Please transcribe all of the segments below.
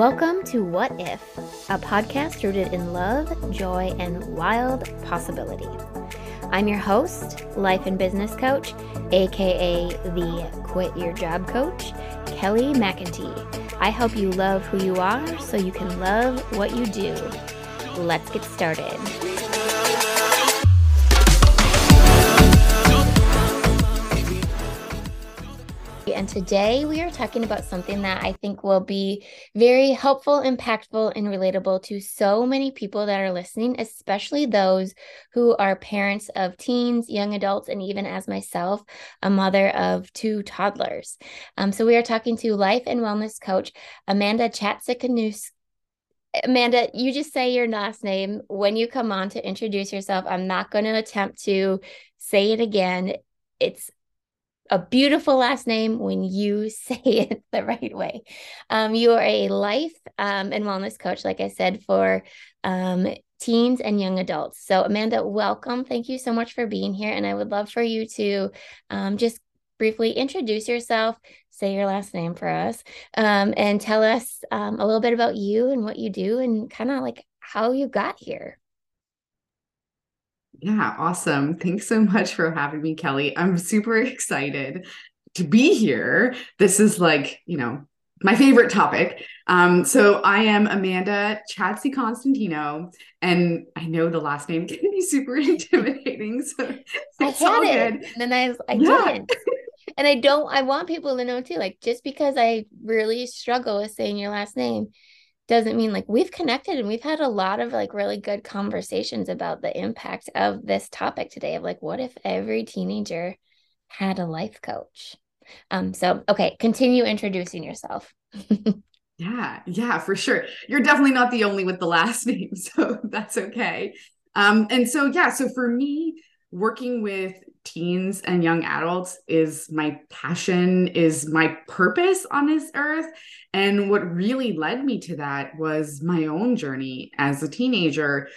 Welcome to What If, a podcast rooted in love, joy, and wild possibility. I'm your host, life and business coach, aka the Quit Your Job Coach, Kelly McIntee. I help you love who you are so you can love what you do. Let's get started. And today we are talking about something that I think will be very helpful, impactful, and relatable to so many people that are listening, especially those who are parents of teens, young adults, and even as myself, a mother of two toddlers. Um, so we are talking to life and wellness coach Amanda Chatzikanus. Amanda, you just say your last name when you come on to introduce yourself. I'm not going to attempt to say it again. It's a beautiful last name when you say it the right way. Um, you are a life um, and wellness coach, like I said, for um, teens and young adults. So, Amanda, welcome. Thank you so much for being here. And I would love for you to um, just briefly introduce yourself, say your last name for us, um, and tell us um, a little bit about you and what you do and kind of like how you got here. Yeah, awesome. Thanks so much for having me, Kelly. I'm super excited to be here. This is like, you know, my favorite topic. Um, so I am Amanda Chatzikonstantinou, and I know the last name can be super intimidating. So it's all good. And then I, I yeah. didn't. And I don't, I want people to know too, like just because I really struggle with saying your last name doesn't mean like we've connected and we've had a lot of like really good conversations about the impact of this topic today of like what if every teenager had a life coach? Um so okay continue introducing yourself. Yeah yeah for sure. You're definitely not the only with the last name so that's okay. Um and so yeah so for me working with teens and young adults is my passion, is my purpose on this earth. And what really led me to that was my own journey as a teenager,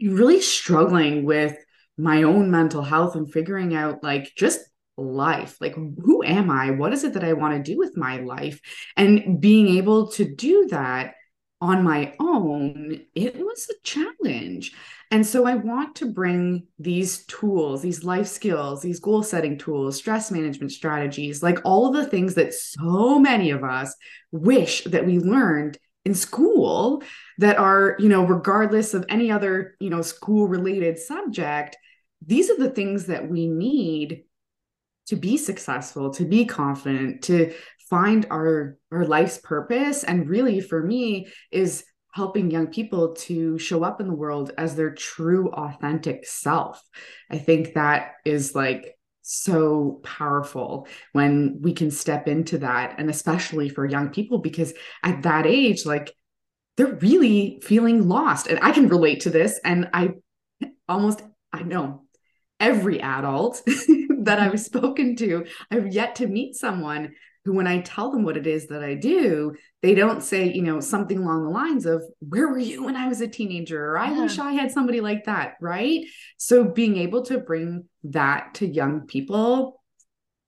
really struggling with my own mental health and figuring out like just life like who am i what is it that i want to do with my life and being able to do that on my own, it was a challenge. And so I want to bring these tools, these life skills, these goal setting tools, stress management strategies, like all of the things that so many of us wish that we learned in school that are, you know, regardless of any other, you know, school related subject, these are the things that we need to be successful, to be confident, to find our our life's purpose. And really for me is helping young people to show up in the world as their true authentic self. I think that is like so powerful when we can step into that and especially for young people because at that age like they're really feeling lost. And i can relate to this and i almost i know every adult that I've mm-hmm. spoken to, I've yet to meet someone who when I tell them what it is that I do, they don't say, you know, something along the lines of, where were you when I was a teenager? Or I yeah. wish I had somebody like that. Right. So being able to bring that to young people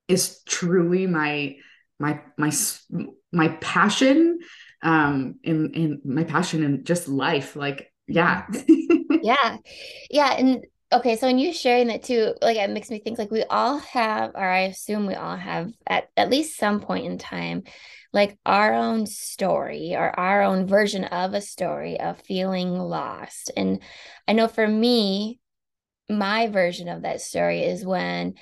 is truly my, my, my, my passion, um, in, in my passion in just life. Like, yeah. yeah. Yeah. And okay so when you sharing that too like it makes me think like we all have or i assume we all have at at least some point in time like our own story or our own version of a story of feeling lost. And i know for me my version of that story is when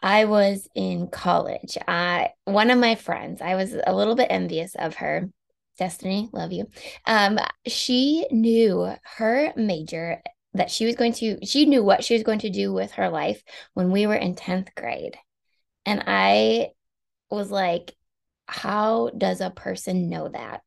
i was in college. I one of my friends i was a little bit envious of her. Destiny, love you. Um, she knew her major that she was going to she knew what she was going to do with her life when we were in 10th grade. And i was like how does a person know that?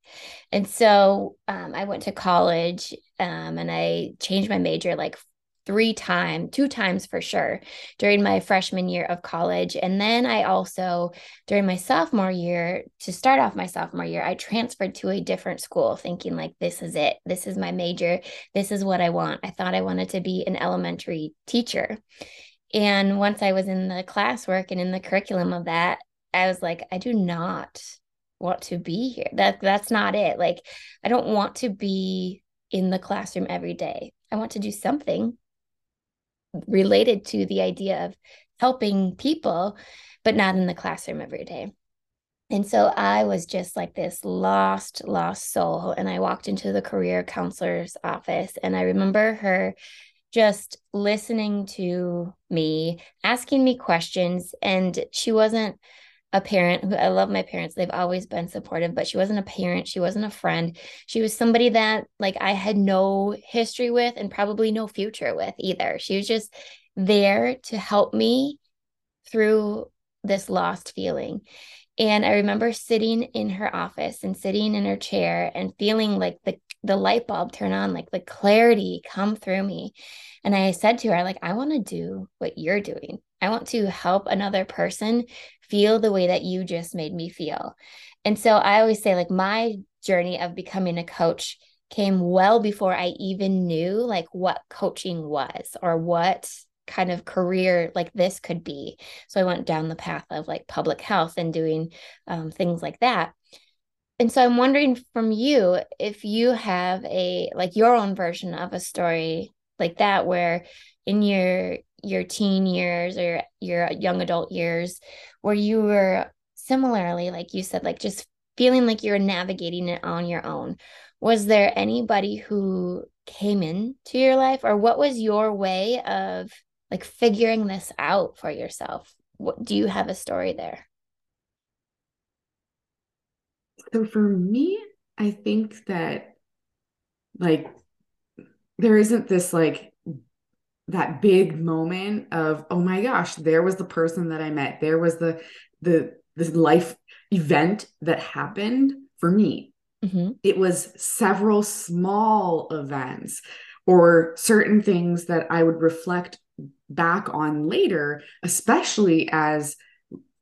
And so um, i went to college um, and i changed my major like three times, two times for sure during my freshman year of college. And then I also, during my sophomore year, to start off my sophomore year, I transferred to a different school thinking, like, this is it. This is my major. This is what I want. I thought I wanted to be an elementary teacher. And once I was in the classwork and in the curriculum of that, I was like, I do not want to be here. That that's not it. Like I don't want to be in the classroom every day. I want to do something related to the idea of helping people, but not in the classroom every day. And so I was just like this lost, lost soul. And I walked into the career counselor's office and I remember her just listening to me, asking me questions. And she wasn't a parent who I love my parents. They've always been supportive, but she wasn't a parent. She wasn't a friend. She was somebody that like I had no history with and probably no future with either. She was just there to help me through this lost feeling. And I remember sitting in her office and sitting in her chair and feeling like the the light bulb turn on, like the clarity come through me. And I said to her, like, I want to do what you're doing. I want to help another person feel the way that you just made me feel. And so I always say, like, my journey of becoming a coach came well before I even knew like what coaching was or what kind of career like this could be. So I went down the path of like public health and doing um, things like that. And so I'm wondering from you if you have a like your own version of a story like that where in your your teen years or your young adult years where you were similarly like you said like just feeling like you're navigating it on your own. Was there anybody who came into your life or what was your way of like figuring this out for yourself? What do you have a story there? So for me i think that like there isn't this like that big moment of oh my gosh there was the person that i met there was the the this life event that happened for me mm-hmm. it was several small events or certain things that i would reflect back on later especially as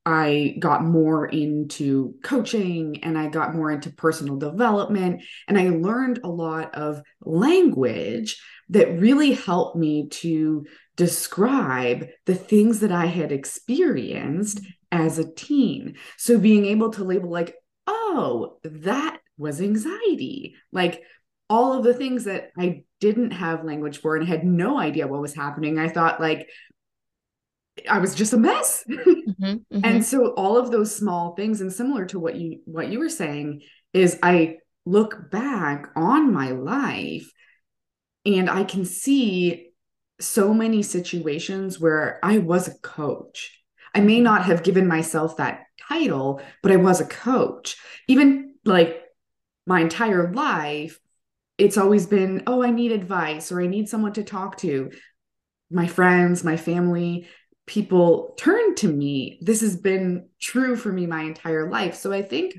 I got more into coaching and I got more into personal development and I learned a lot of language that really helped me to describe the things that I had experienced mm-hmm. as a teen. So being able to label, like, oh, that was anxiety. Like all of the things that I didn't have language for and had no idea what was happening. I thought, like, I was just a mess. mm-hmm, mm-hmm. And so all of those small things and similar to what you what you were saying is I look back on my life and I can see so many situations where I was a coach. I may not have given myself that title, but I was a coach. Even like my entire life, it's always been, oh, I need advice or I need someone to talk to. My friends, my family, people turn to me. This has been true for me my entire life. So I think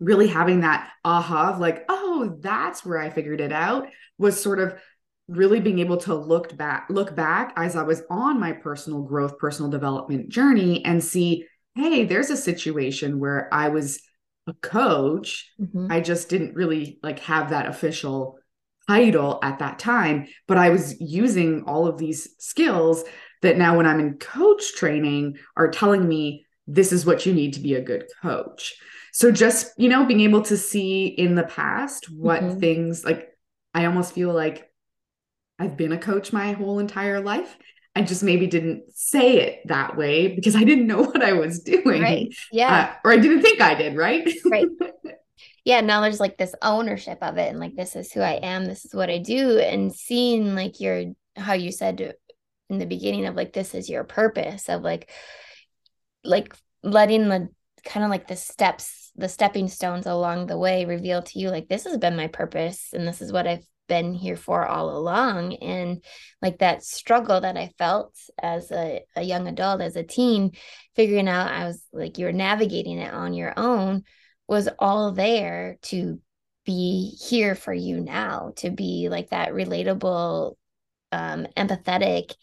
really having that aha of like, oh, that's where I figured it out was sort of really being able to look back look back as I was on my personal growth, personal development journey and see, hey, there's a situation where I was a coach. Mm-hmm. I just didn't really like have that official title at that time, but I was using all of these skills that now when I'm in coach training are telling me this is what you need to be a good coach. So just, you know, being able to see in the past what mm-hmm. things like I almost feel like I've been a coach my whole entire life. I just maybe didn't say it that way because I didn't know what I was doing. Right. Yeah. Uh, or I didn't think I did. Right. Right. yeah. Now there's like this ownership of it and like, this is who I am. This is what I do. And seeing like your, how you said in the beginning of like this is your purpose of like like letting the kind of like the steps the stepping stones along the way reveal to you like this has been my purpose and this is what I've been here for all along. And like that struggle that I felt as a, a young adult as a teen figuring out I was like you're navigating it on your own was all there to be here for you now to be like that relatable um empathetic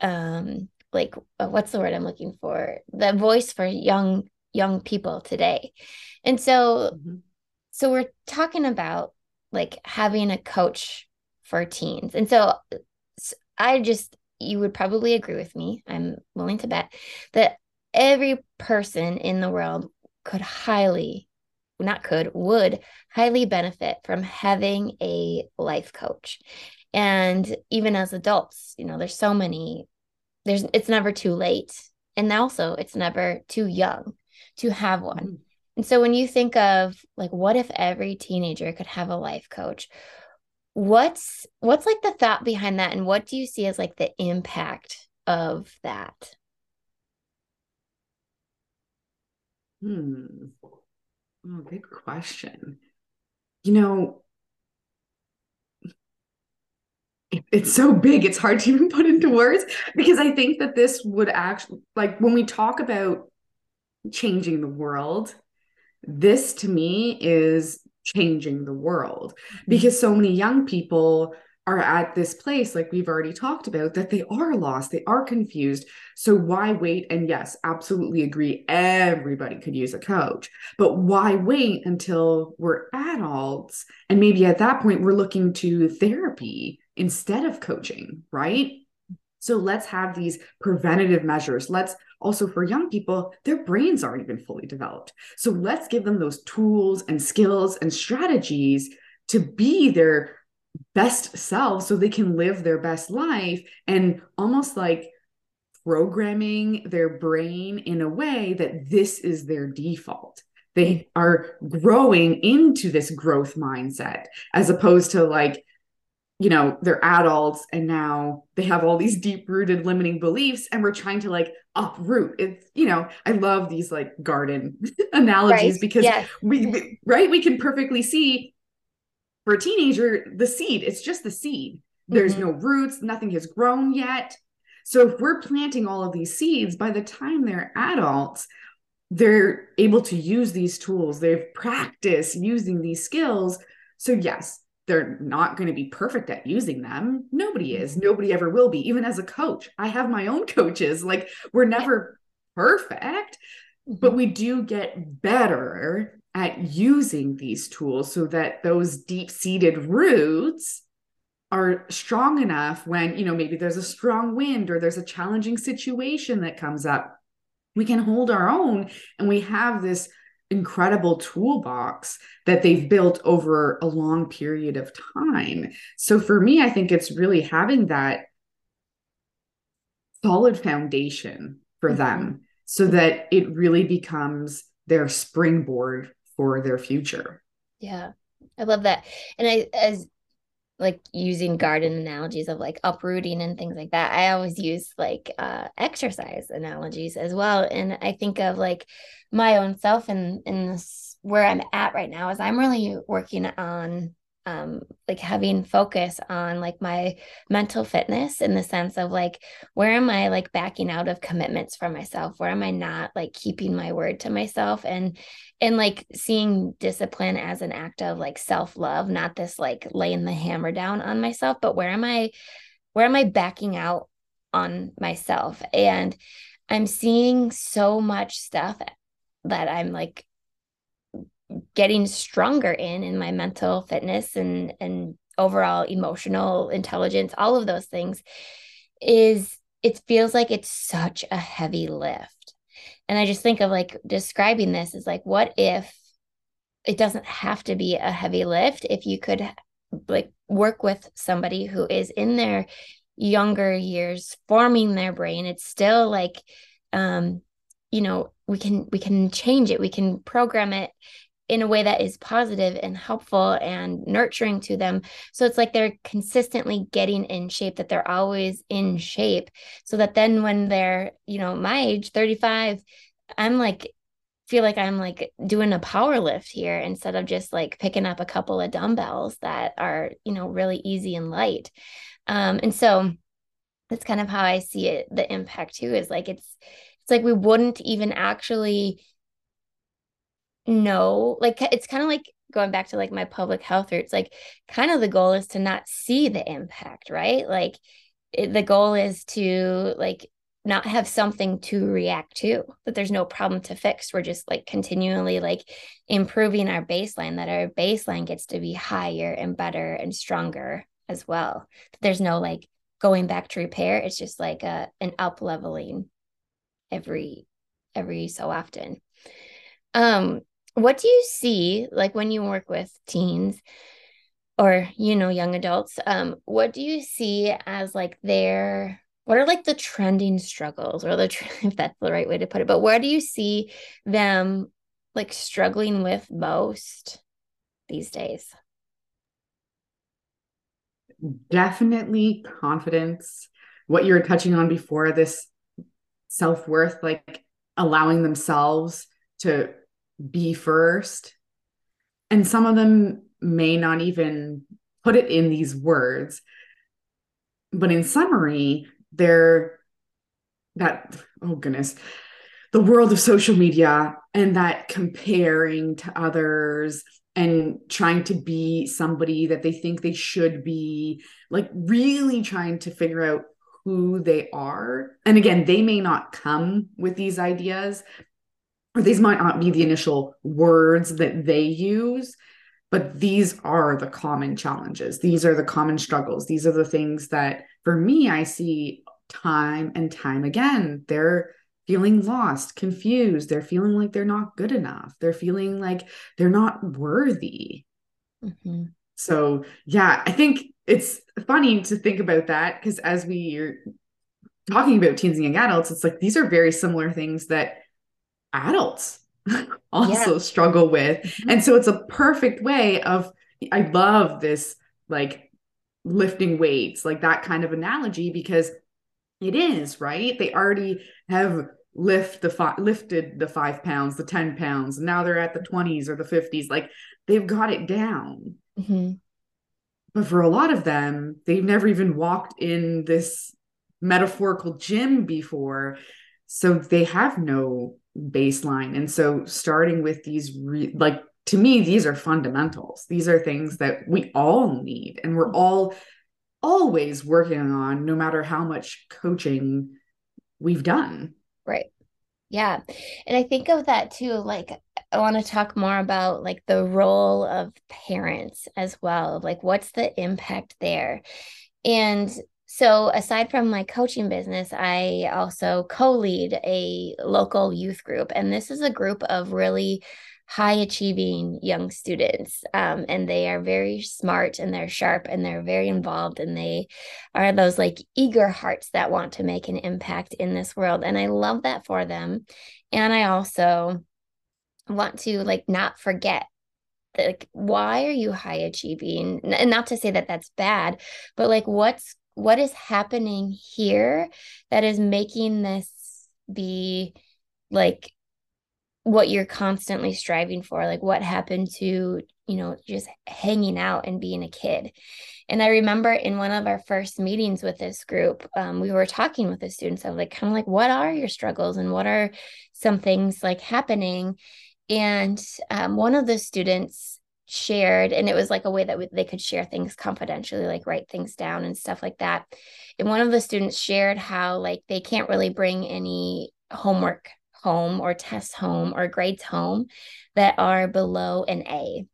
um like uh, what's the word i'm looking for the voice for young young people today and so mm-hmm. so we're talking about like having a coach for teens and so, so i just you would probably agree with me i'm willing to bet that every person in the world could highly not could, would highly benefit from having a life coach. And even as adults, you know, there's so many, there's, it's never too late. And also, it's never too young to have one. Mm-hmm. And so when you think of like, what if every teenager could have a life coach? What's what's like the thought behind that, and what do you see as like the impact of that? Hmm. Oh, good question. You know, it's so big, it's hard to even put into words because I think that this would actually, like, when we talk about changing the world, this to me is changing the world mm-hmm. because so many young people are at this place, like we've already talked about, that they are lost, they are confused. So why wait? And yes, absolutely agree. Everybody could use a coach, but why wait until we're adults? And maybe at that point, we're looking to therapy instead of coaching, right? So let's have these preventative measures. Let's also, for young people, their brains aren't even fully developed. So let's give them those tools and skills and strategies to be their best selves so they can live their best life and almost like programming their brain in a way that this is their default. They are growing into this growth mindset as opposed to like, you know, they're adults and now they have all these deep rooted limiting beliefs and we're trying to like uproot. It's, you know, I love these like garden analogies right. because yes. we, right, we can perfectly see for a teenager, the seed, it's just the seed. There's mm-hmm. no roots, nothing has grown yet. So if we're planting all of these seeds, by the time they're adults, they're able to use these tools. They've practiced using these skills. So, yes, they're not going to be perfect at using them. Nobody is. Mm-hmm. Nobody ever will be. Even as a coach, I have my own coaches. Like, we're never perfect, but mm-hmm. we do get better at using these tools so that those deep seated roots are strong enough when you know maybe there's a strong wind or there's a challenging situation that comes up we can hold our own and we have this incredible toolbox that they've built over a long period of time so for me i think it's really having that solid foundation for mm-hmm. them so that it really becomes their springboard for their future. Yeah. I love that. And I as like using garden analogies of like uprooting and things like that. I always use like uh exercise analogies as well. And I think of like my own self and in, in this where I'm at right now is I'm really working on um, like having focus on like my mental fitness in the sense of like where am i like backing out of commitments for myself? Where am i not like keeping my word to myself? And and like seeing discipline as an act of like self-love not this like laying the hammer down on myself but where am i where am i backing out on myself? And i'm seeing so much stuff that i'm like getting stronger in in my mental fitness and and overall emotional intelligence all of those things is it feels like it's such a heavy lift. And i just think of like describing this is like what if it doesn't have to be a heavy lift if you could like work with somebody who is in their younger years forming their brain. It's still like um you know we can we can change it. We can program it in a way that is positive and helpful and nurturing to them. So it's like they're consistently getting in shape, that they're always in shape. So that then when they're, you know, my age, 35, I'm like, feel like I'm like doing a power lift here instead of just like picking up a couple of dumbbells that are, you know, really easy and light. Um, and so that's kind of how I see it. The impact too is like it's it's like we wouldn't even actually know like it's kind of like going back to like my public health roots like kind of the goal is to not see the impact right? Like it, the goal is to like not have something to react to that there's no problem to fix. We're just like continually like improving our baseline that our baseline gets to be higher and better and stronger as well. There's no like going back to repair. It's just like a an up leveling every every so often. Um what do you see like when you work with teens or you know young adults um what do you see as like their what are like the trending struggles or the if that's the right way to put it but where do you see them like struggling with most these days? Definitely confidence what you were touching on before this self-worth like allowing themselves to be first. And some of them may not even put it in these words. But in summary they're that oh goodness the world of social media and that comparing to others and trying to be somebody that they think they should be like really trying to figure out who they are. And again they may not come with these ideas or these might not be the initial words that they use but these are the common challenges. These are the common struggles. These are the things that for me i see time and time again. They're feeling lost confused. They're feeling like they're not good enough. They're feeling like they're not worthy. Mm-hmm. so yeah i think it's funny to think about that because as we are talking about teens and young adults it's like these are very similar things that adults also yeah. struggle with. Mm-hmm. And so it's a perfect way of, I love this like lifting weights, like that kind of analogy, because it is, right? They already have lift the fi- lifted the five pounds, the 10 pounds, and now they're at the 20s or the 50s. Like they've got it down. Mm-hmm. But for a lot of them, they've never even walked in this metaphorical gym before. So they have no baseline. And so starting with these re- like to me these are fundamentals. These are things that we all need and we're all always working on no matter how much coaching we've done. Right. Yeah. And I think of that too like I want to talk more about like the role of parents as well. Like what's the impact there? And so, aside from my coaching business, I also co lead a local youth group. And this is a group of really high achieving young students. Um, and they are very smart and they're sharp and they're very involved. And they are those like eager hearts that want to make an impact in this world. And I love that for them. And I also want to like not forget like why are you high achieving and not to say that that's bad but like what's what is happening here that is making this be like what you're constantly striving for like what happened to you know just hanging out and being a kid? And i remember in one of our first meetings with this group um, we were talking with the students. Of like kind of like what are your struggles and what are some things like happening? And um, one of the students shared and it was like a way that we, they could share things confidentially like write things down and stuff like that. And one of the students shared how like they can't really bring any homework home or tests home or grades home that are below an a.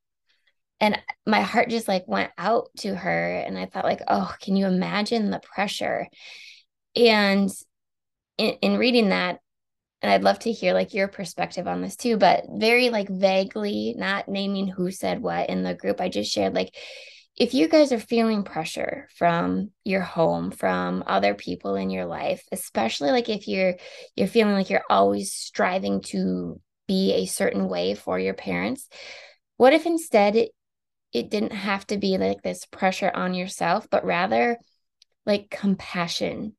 And my heart just like went out to her and i thought like oh can you imagine the pressure? And in, in reading that and I'd love to hear like your perspective on this too, but very like vaguely, not naming who said what in the group. I just shared like if you guys are feeling pressure from your home, from other people in your life, especially like if you're you're feeling like you're always striving to be a certain way for your parents, what if instead it it didn't have to be like this pressure on yourself, but rather like compassion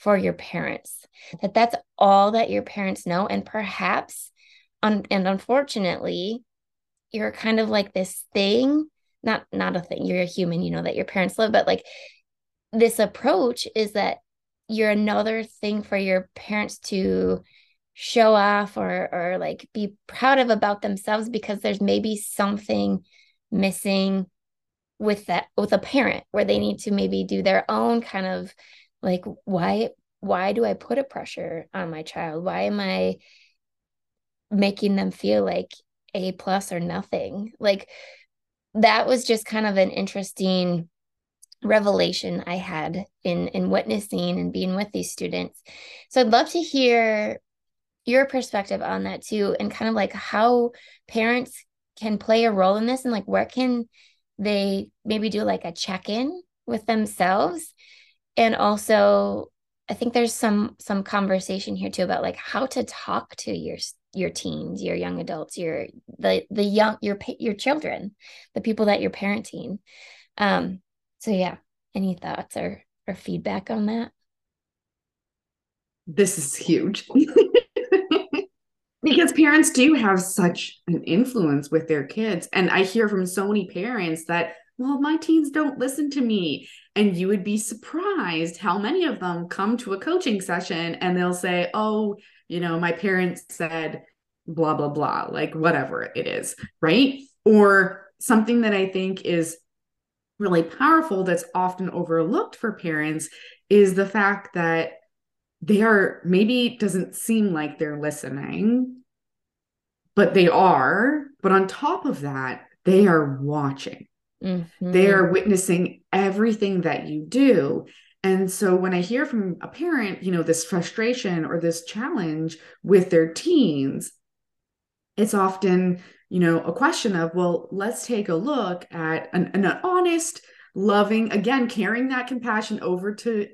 for your parents that that's all that your parents know. And perhaps un- and unfortunately you're kind of like this thing not not a thing you're a human you know that your parents love, but like this approach is that you're another thing for your parents to show off or or like be proud of about themselves because there's maybe something missing with that with a parent where they need to maybe do their own kind of like why why do i put a pressure on my child? Why am i making them feel like a plus or nothing? Like that was just kind of an interesting revelation i had in in witnessing and being with these students. So i'd love to hear your perspective on that too and kind of like how parents can play a role in this and like where can they maybe do like a check-in with themselves and also i think there's some some conversation here too about like how to talk to your your teens your young adults your the the young your your children the people that you're parenting. Um so yeah. Any thoughts or or feedback on that? This is huge. Because parents do have such an influence with their kids. And i hear from so many parents that well my teens don't listen to me and you would be surprised how many of them come to a coaching session and they'll say oh you know my parents said blah blah blah like whatever it is right or something that i think is really powerful that's often overlooked for parents is the fact that they are maybe doesn't seem like they're listening, but they are. But on top of that, they are watching. Mm-hmm. They are witnessing everything that you do. And so when I hear from a parent, you know, this frustration or this challenge with their teens, it's often, you know, a question of, well, let's take a look at an, an honest, loving, again, carrying that compassion over to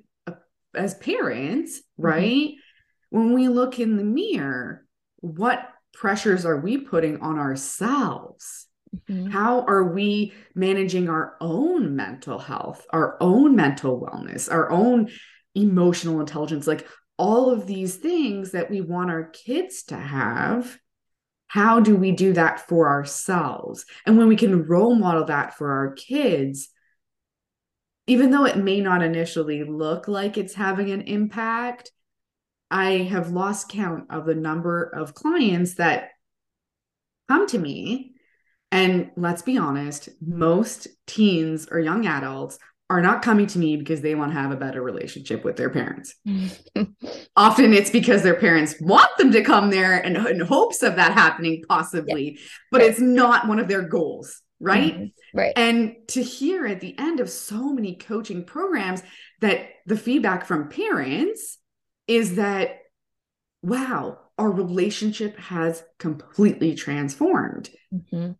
as parents, mm-hmm. right? Mm-hmm. When we look in the mirror, what pressures are we putting on ourselves? Mm-hmm. How are we managing our own mental health, our own mental wellness, our own emotional intelligence? Like all of these things that we want our kids to have. How do we do that for ourselves? And when we can role model that for our kids, even though it may not initially look like it's having an impact, I have lost count of the number of clients that come to me. And let's be honest, most teens or young adults are not coming to me because they want to have a better relationship with their parents. Often it's because their parents want them to come there and in hopes of that happening, possibly, yeah. but it's not one of their goals right? Mm-hmm. Right. And to hear at the end of so many coaching programs that the feedback from parents is that, wow, our relationship has completely transformed. Mm-hmm.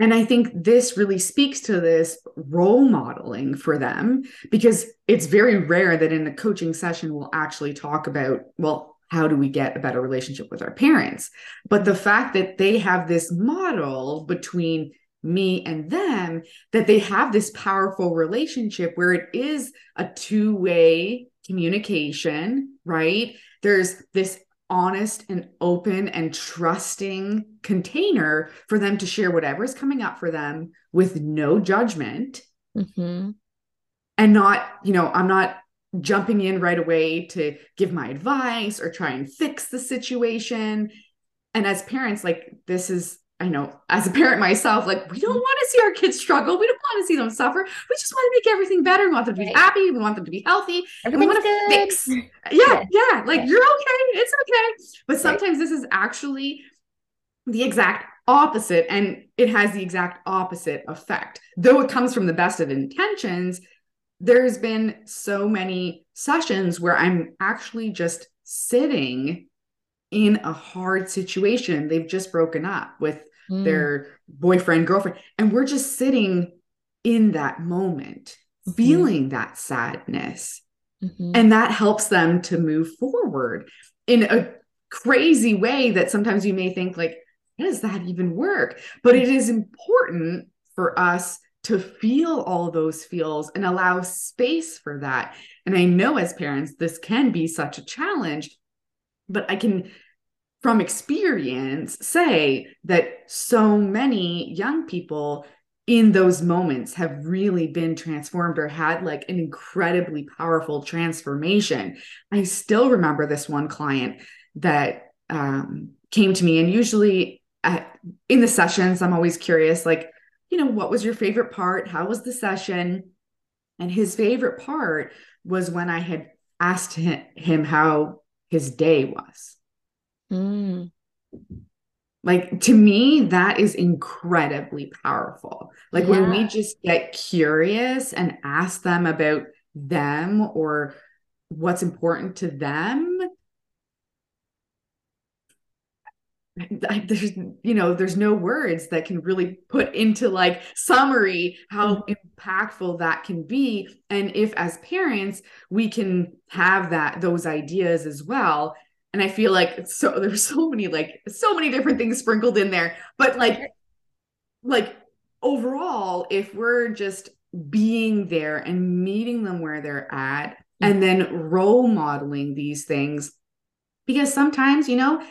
And I think this really speaks to this role modeling for them because it's very rare that in a coaching session we'll actually talk about, well, how do we get a better relationship with our parents? But the fact that they have this model between me and them that they have this powerful relationship where it is a two-way communication right there's this honest and open and trusting container for them to share whatever is coming up for them with no judgment mm-hmm. and not you know i'm not jumping in right away to give my advice or try and fix the situation and as parents like this is I know as a parent myself, like we don't want to see our kids struggle. We don't want to see them suffer. We just want to make everything better. We want them to be right. happy. We want them to be healthy. And we want to fix. Yeah, yeah, yeah. Like yeah. you're okay. It's okay. But sometimes right. this is actually the exact opposite and it has the exact opposite effect. Though it comes from the best of intentions, there's been so many sessions where I'm actually just sitting in a hard situation. They've just broken up with mm. their boyfriend, girlfriend. And we're just sitting in that moment, mm-hmm. feeling that sadness. Mm-hmm. And that helps them to move forward in a crazy way that sometimes you may think, like, how does that even work? But it is important for us to feel all those feels and allow space for that. And I know as parents, this can be such a challenge, but I can from experience say that so many young people in those moments have really been transformed or had like an incredibly powerful transformation. I still remember this one client that um, came to me, and usually at, in the sessions, I'm always curious, like, you know, what was your favorite part? How was the session? And his favorite part was when I had asked him how his day was. Mm. Like to me, that is incredibly powerful. Like yeah. when we just get curious and ask them about them or what's important to them, I, there's you know there's no words that can really put into like summary how mm-hmm. impactful that can be and if as parents we can have that those ideas as well and i feel like so there's so many like so many different things sprinkled in there. But like like overall if we're just being there and meeting them where they're at and then role modeling these things because sometimes you know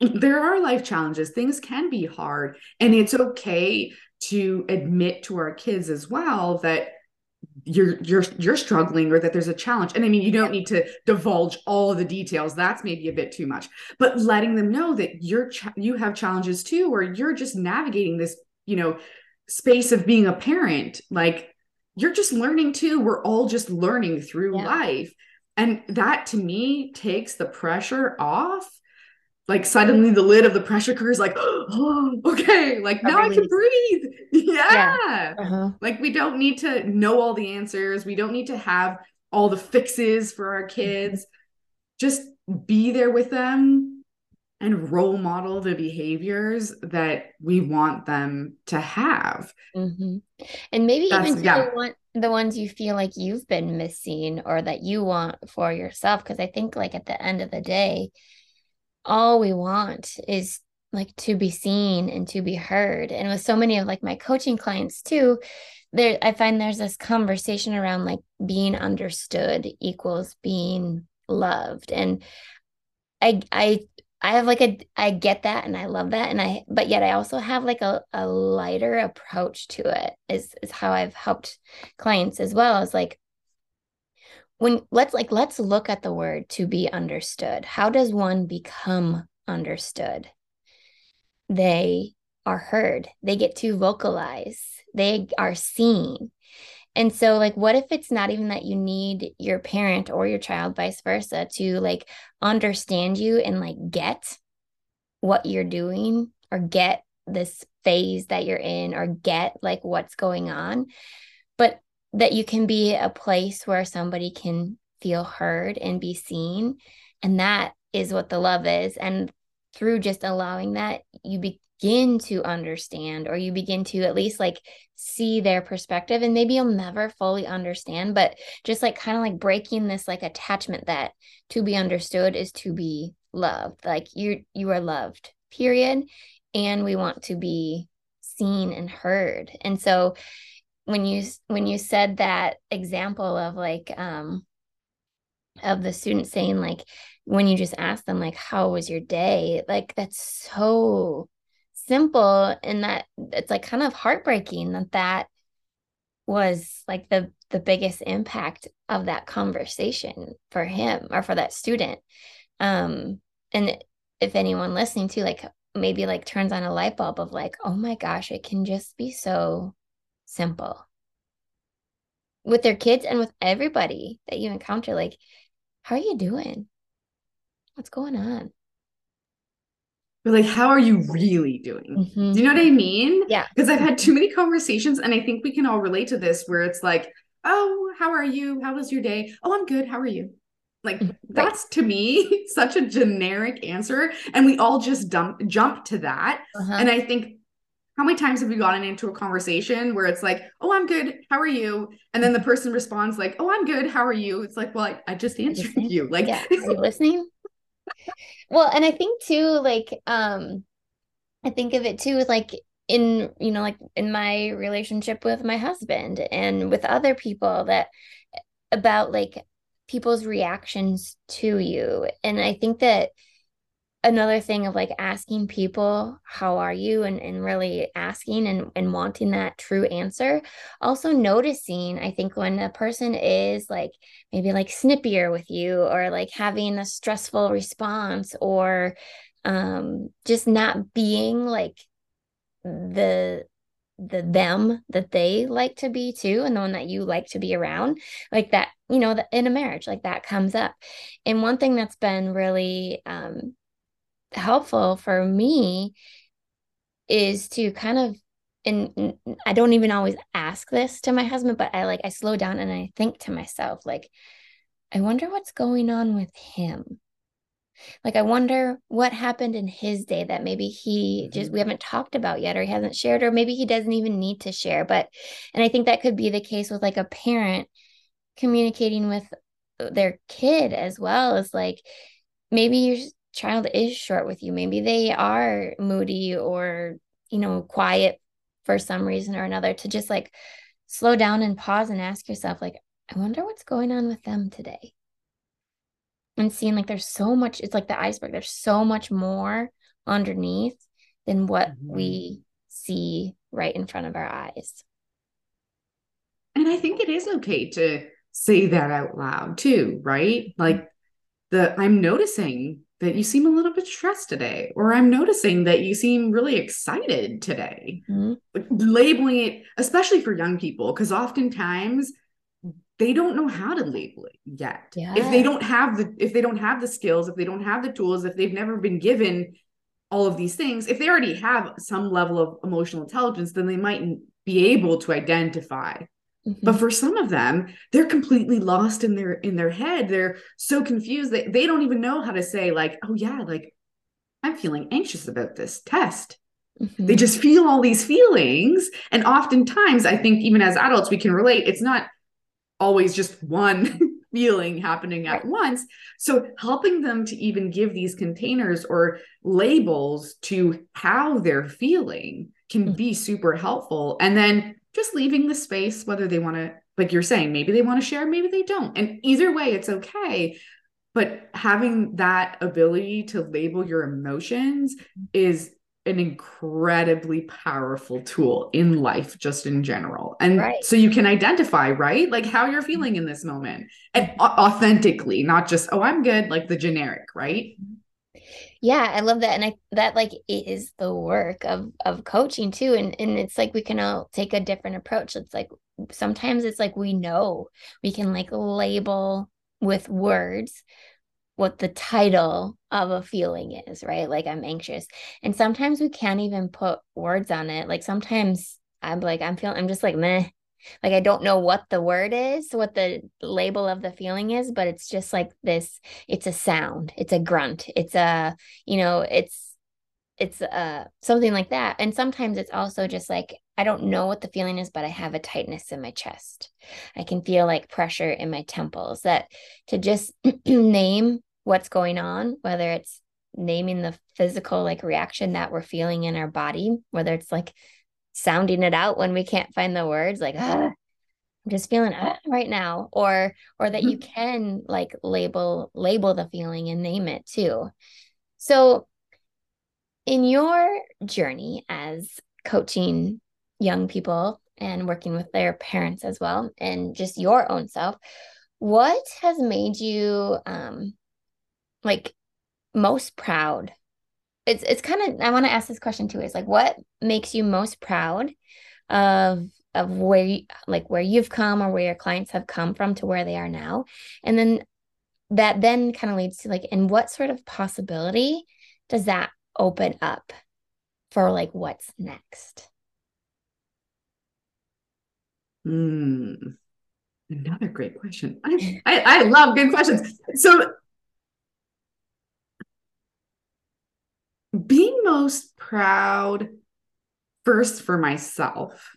there are life challenges. Things can be hard. And it's okay to admit to our kids as well that you're you're you're struggling or that there's a challenge. And i mean you don't need to divulge all the details. That's maybe a bit too much. But letting them know that you're ch- you have challenges too or you're just navigating this you know space of being a parent like you're just learning too. We're all just learning through yeah. life. And that to me takes the pressure off like suddenly the lid of the pressure cooker is like, oh, okay, like now I can breathe. Yeah. yeah. Uh-huh. Like we don't need to know all the answers. We don't need to have all the fixes for our kids. Mm-hmm. Just be there with them and role model the behaviors that we want them to have. Mm-hmm. And maybe That's, even yeah. the, one, the ones you feel like you've been missing or that you want for yourself. Cause I think like at the end of the day, all we want is like to be seen and to be heard. And with so many of like my coaching clients too, there I find there's this conversation around like being understood equals being loved. And I I I have like a I get that and I love that. And I but yet I also have like a, a lighter approach to it is is how I've helped clients as well. Is like when let's like let's look at the word to be understood. How does one become understood? They are heard. They get to vocalize. They are seen. And so like what if it's not even that you need your parent or your child vice versa to like understand you and like get what you're doing or get this phase that you're in or get like what's going on? But that you can be a place where somebody can feel heard and be seen. And that is what the love is. And through just allowing that, you begin to understand or you begin to at least like see their perspective. And maybe you'll never fully understand, but just like kind of like breaking this like attachment that to be understood is to be loved. Like you you are loved, period. And we want to be seen and heard. And so when you when you said that example of like um of the student saying like when you just ask them like how was your day? Like that's so simple and that it's like kind of heartbreaking that that was like the the biggest impact of that conversation for him or for that student. Um and if anyone listening to like maybe like turns on a light bulb of like oh my gosh it can just be so simple with their kids and with everybody that you encounter. Like, how are you doing? What's going on? But like, how are you really doing? Mm-hmm. Do you know what I mean? Yeah. Because I've had too many conversations, and I think we can all relate to this where it's like, oh, how are you? How was your day? Oh, I'm good. How are you? Like right. that's to me such a generic answer, and we all just dump jump to that. Uh-huh. And I think how many times have we gotten into a conversation where it's like, oh, I'm good. How are you? And then the person responds like, oh, I'm good. How are you? It's like, well, I, I just answered you. Like, yeah. are you listening? well, and I think too, like, um, I think of it too, like in, you know, like in my relationship with my husband and with other people that about like people's reactions to you. And I think that another thing of like asking people how are you? and, and really asking and, and wanting that true answer. Also noticing i think when a person is like maybe like snippier with you or like having a stressful response or um just not being like the the them that they like to be too and the one that you like to be around like that you know in a marriage like that comes up. And one thing that's been really um helpful for me is to kind of and I don't even always ask this to my husband, but I like I slow down and I think to myself like I wonder what's going on with him. Like, I wonder what happened in his day that maybe he mm-hmm. just, we haven't talked about yet, or he hasn't shared, or maybe he doesn't even need to share. But, and I think that could be the case with like a parent communicating with their kid as well as like, maybe your child is short with you. Maybe they are moody or, you know, quiet for some reason or another to just like slow down and pause and ask yourself, like, I wonder what's going on with them today and seeing like there's so much it's like the iceberg there's so much more underneath than what mm-hmm. we see right in front of our eyes and i think it is okay to say that out loud too right like the i'm noticing that you seem a little bit stressed today or i'm noticing that you seem really excited today mm-hmm. labeling it especially for young people because oftentimes they don't know how to label it yet. Yeah. If they don't have the if they don't have the skills, if they don't have the tools, if they've never been given all of these things, if they already have some level of emotional intelligence, then they might be able to identify. Mm-hmm. But for some of them, they're completely lost in their in their head. They're so confused that they don't even know how to say like, "Oh yeah, like I'm feeling anxious about this test." Mm-hmm. They just feel all these feelings, and oftentimes I think even as adults we can relate. It's not always just one feeling happening at right. once. So helping them to even give these containers or labels to how they're feeling can mm-hmm. be super helpful. And then just leaving the space, whether they want to, like you're saying, maybe they want to share, maybe they don't. And either way, it's okay. But having that ability to label your emotions mm-hmm. is an incredibly powerful tool in life just in general and right. so you can identify right like how you're feeling in this moment and authentically not just oh i'm good like the generic right yeah i love that and i that like is the work of of coaching too and and it's like we can all take a different approach it's like sometimes it's like we know we can like label with words what the title of a feeling is, right? Like I'm anxious. And sometimes we can't even put words on it. Like sometimes I'm like, I'm feeling, I'm just like, meh. Like I don't know what the word is, what the label of the feeling is, but it's just like this, it's a sound, it's a grunt, it's a, you know, it's, it's uh something like that. And sometimes it's also just like, I don't know what the feeling is, but I have a tightness in my chest. I can feel like pressure in my temples that to just name what's going on, whether it's naming the physical like reaction that we're feeling in our body, whether it's like sounding it out when we can't find the words, like, ah, I'm just feeling ah, right now, or or that you mm-hmm. can like label label the feeling and name it too. So in your journey as coaching young people and working with their parents as well and just your own self what has made you um like most proud? It's it's kind of I want to ask this question too. Is like what makes you most proud of of where you like where you've come or where your clients have come from to where they are now, and then that then kind of leads to like and what sort of possibility does that open up for like what's next? Hmm. Another great question. I, I, I love good questions. So being most proud first for myself.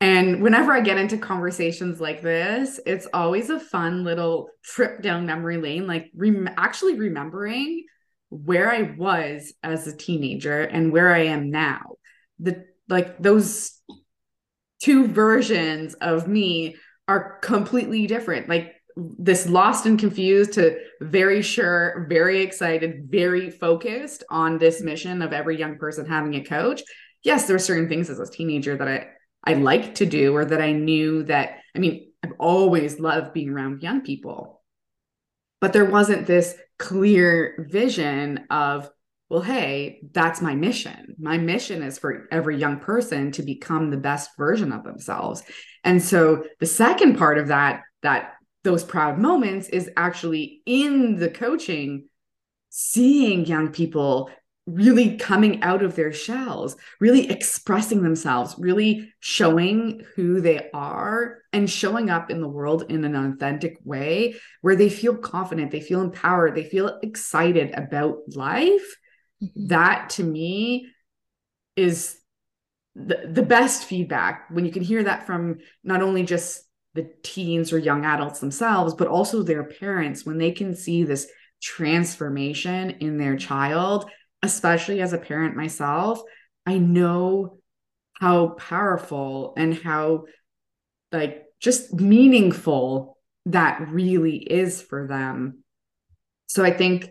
And whenever I get into conversations like this, it's always a fun little trip down memory lane, like rem- actually remembering where I was as a teenager and where I am now. The like those two versions of me are completely different. Like this lost and confused to very sure, very excited, very focused on this mission of every young person having a coach. Yes, there are certain things as a teenager that I I liked to do or that I knew that I mean, I've always loved being around young people. But there wasn't this clear vision of well, hey, that's my mission. My mission is for every young person to become the best version of themselves. And so the second part of that that those proud moments is actually in the coaching seeing young people really coming out of their shells, really expressing themselves, really showing who they are and showing up in the world in an authentic way where they feel confident, they feel empowered, they feel excited about life. Mm-hmm. That to me is the, the best feedback when you can hear that from not only just the teens or young adults themselves, but also their parents when they can see this transformation in their child especially as a parent myself, I know how powerful and how like just meaningful that really is for them. So I think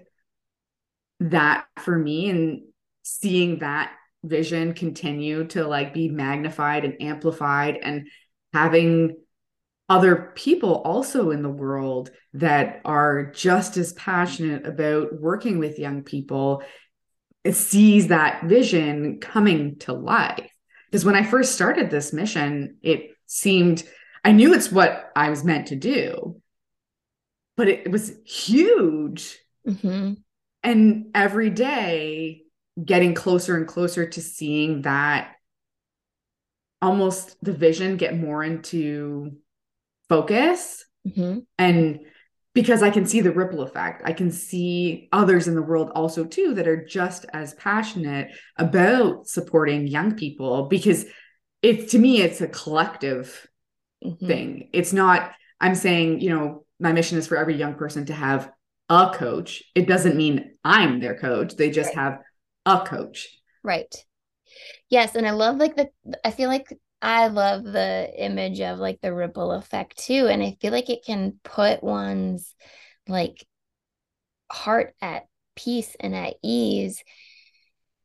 that for me and seeing that vision continue to like be magnified and amplified and having other people also in the world that are just as passionate about working with young people sees that vision coming to life. Because when I first started this mission, it seemed, I knew it's what I was meant to do, but it, was huge. Mm-hmm. And every day, getting closer and closer to seeing that almost the vision get more into focus mm-hmm. and because I can see the ripple effect. I can see others in the world also too that are just as passionate about supporting young people because it's to me it's a collective mm-hmm. thing. It's not I'm saying, you know, my mission is for every young person to have a coach. It doesn't mean I'm their coach. They just right. have a coach. Right. Yes, and I love like the I feel like I love the image of like the ripple effect too. And I feel like it can put one's like heart at peace and at ease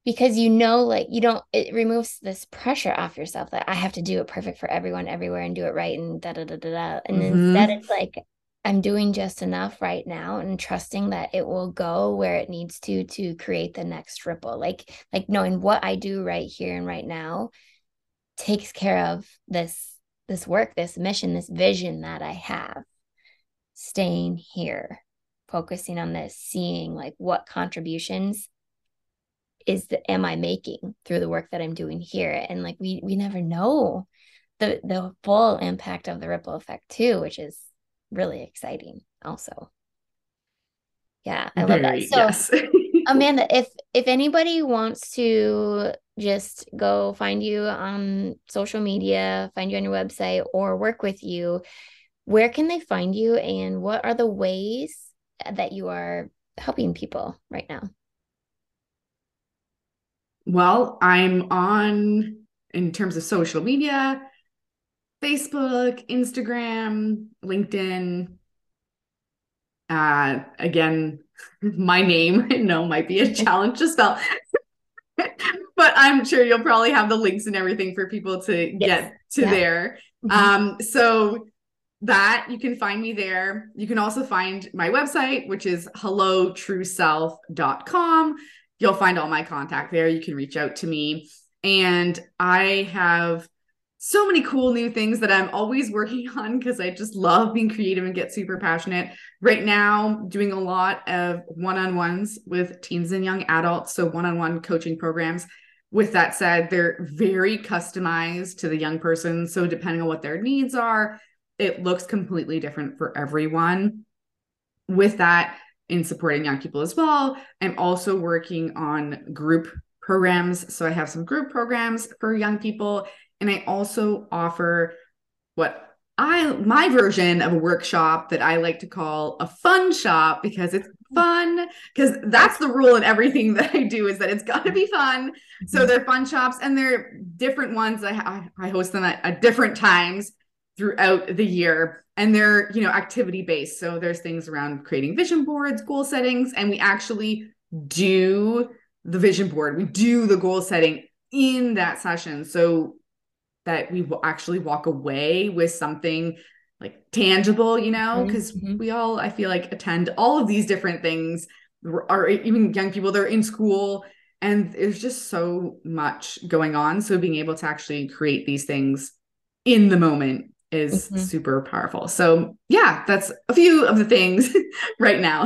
because you know, like, you don't, it removes this pressure off yourself that I have to do it perfect for everyone everywhere and do it right and da da da da da. And mm-hmm. instead, it's like, I'm doing just enough right now and trusting that it will go where it needs to to create the next ripple. Like, like knowing what I do right here and right now takes care of this this work this mission this vision that i have staying here focusing on this seeing like what contributions is the am i making through the work that i'm doing here? And like we we never know the the full impact of the ripple effect too which is really exciting also. Yeah i Very, love that. So yes. amanda if if anybody wants to just go find you on social media, find you on your website, or work with you, where can they find you and what are the ways that you are helping people right now? Well, I'm on in terms of social media, Facebook, Instagram, LinkedIn. Uh, again, my name, no, might be a challenge to spell but I'm sure you'll probably have the links and everything for people to yes. get to yeah. there. Mm-hmm. Um, so that you can find me there. You can also find my website, which is hellotrueself.com. You'll find all my contact there. You can reach out to me. And I have so many cool new things that I'm always working on because I just love being creative and get super passionate. Right now, doing a lot of one on ones with teens and young adults. So, one on one coaching programs. With that said, they're very customized to the young person. So, depending on what their needs are, it looks completely different for everyone. With that, in supporting young people as well, I'm also working on group programs. So, I have some group programs for young people and I also offer what I my version of a workshop that I like to call a fun shop because it's fun because that's the rule in everything that I do is that it's got to be fun. So mm-hmm. they're fun shops and they're different ones. I I host them at, at different times throughout the year and they're you know activity based. So there's things around creating vision boards, goal settings, and we actually do the vision board. We do the goal setting in that session. So that we will actually walk away with something like tangible, you know, because mm-hmm. we all, I feel like, attend all of these different things, or even young people, they're in school, and there's just so much going on. So being able to actually create these things in the moment is mm-hmm. super powerful. So, yeah, that's a few of the things right now.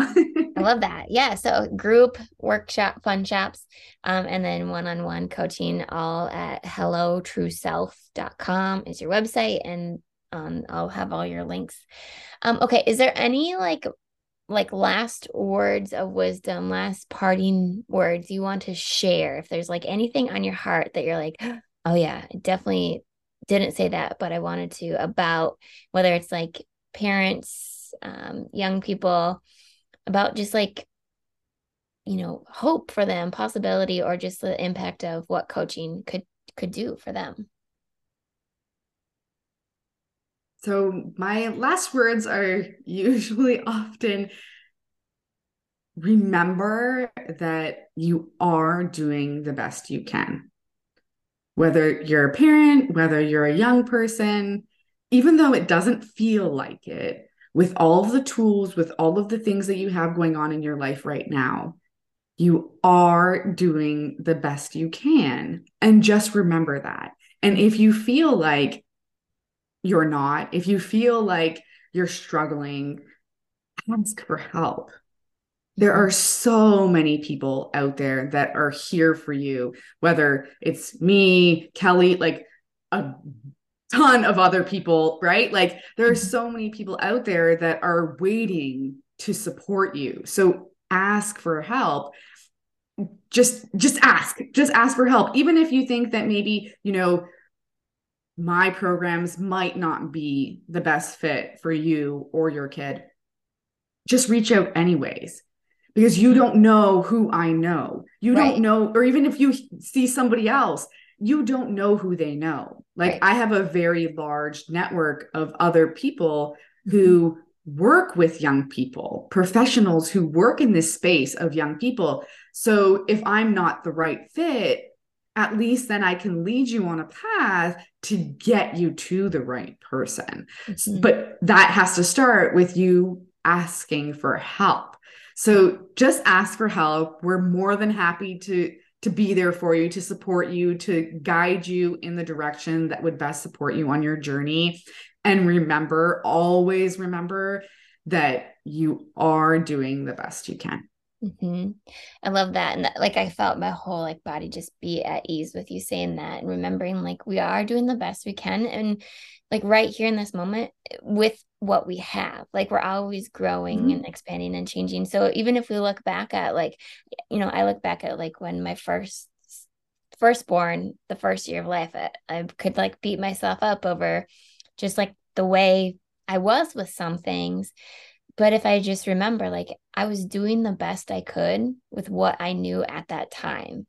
I love that. Yeah. So, group workshop, fun shops, um, and then one on one coaching, all at hellotrueself.com is your website. And um, I'll have all your links. Um, okay. Is there any like like last words of wisdom, last parting words you want to share? If there's like anything on your heart that you're like, oh yeah, definitely didn't say that, but I wanted to about whether it's like parents, um, young people, about just like, you know, hope for them, possibility, or just the impact of what coaching could could do for them. So my last words are usually often remember that you are doing the best you can whether you're a parent, whether you're a young person, even though it doesn't feel like it, with all of the tools, with all of the things that you have going on in your life right now, you are doing the best you can. And just remember that. And if you feel like you're not, if you feel like you're struggling, ask for help. There are so many people out there that are here for you, whether it's me, Kelly, like a ton of other people, right? Like there are mm-hmm. so many people out there that are waiting to support you. So ask for help. Just just ask. Just ask for help even if you think that maybe, you know, my programs might not be the best fit for you or your kid. Just reach out anyways because you don't know who I know. You right. don't know, or even if you see somebody else, you don't know who they know. Like right. I have a very large network of other people mm-hmm. who work with young people, professionals who work in this space of young people. So if I'm not the right fit, at least then I can lead you on a path to get you to the right person. Mm-hmm. But that has to start with you asking for help. So just ask for help. We're more than happy to to be there for you, to support you, to guide you in the direction that would best support you on your journey. And remember, always remember that you are doing the best you can. Mm-hmm. I love that. And that, like, I felt my whole like body just be at ease with you saying that and remembering like we are doing the best we can. And like right here in this moment with what we have, like we're always growing mm-hmm. and expanding and changing. So even if we look back at like, you know, I look back at like when my first firstborn, the first year of life, I, I could like beat myself up over just like the way I was with some things but if I just remember, like I was doing the best I could with what I knew at that time,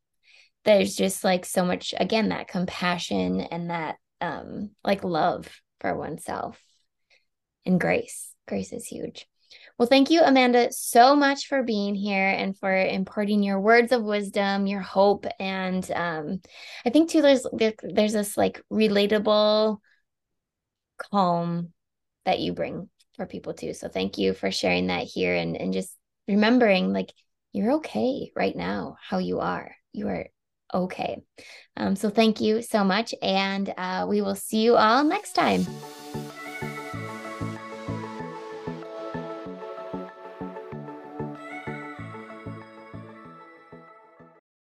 there's just like so much, again, that compassion and that um like love for oneself and grace. Grace is huge. Well, thank you, Amanda, so much for being here and for imparting your words of wisdom, your hope, and um, I think too there's there, there's this like relatable calm that you bring for people too. So thank you for sharing that here and, and just remembering like you're okay right now, how you are. You are okay. Um, so thank you so much. And uh, we will see you all next time.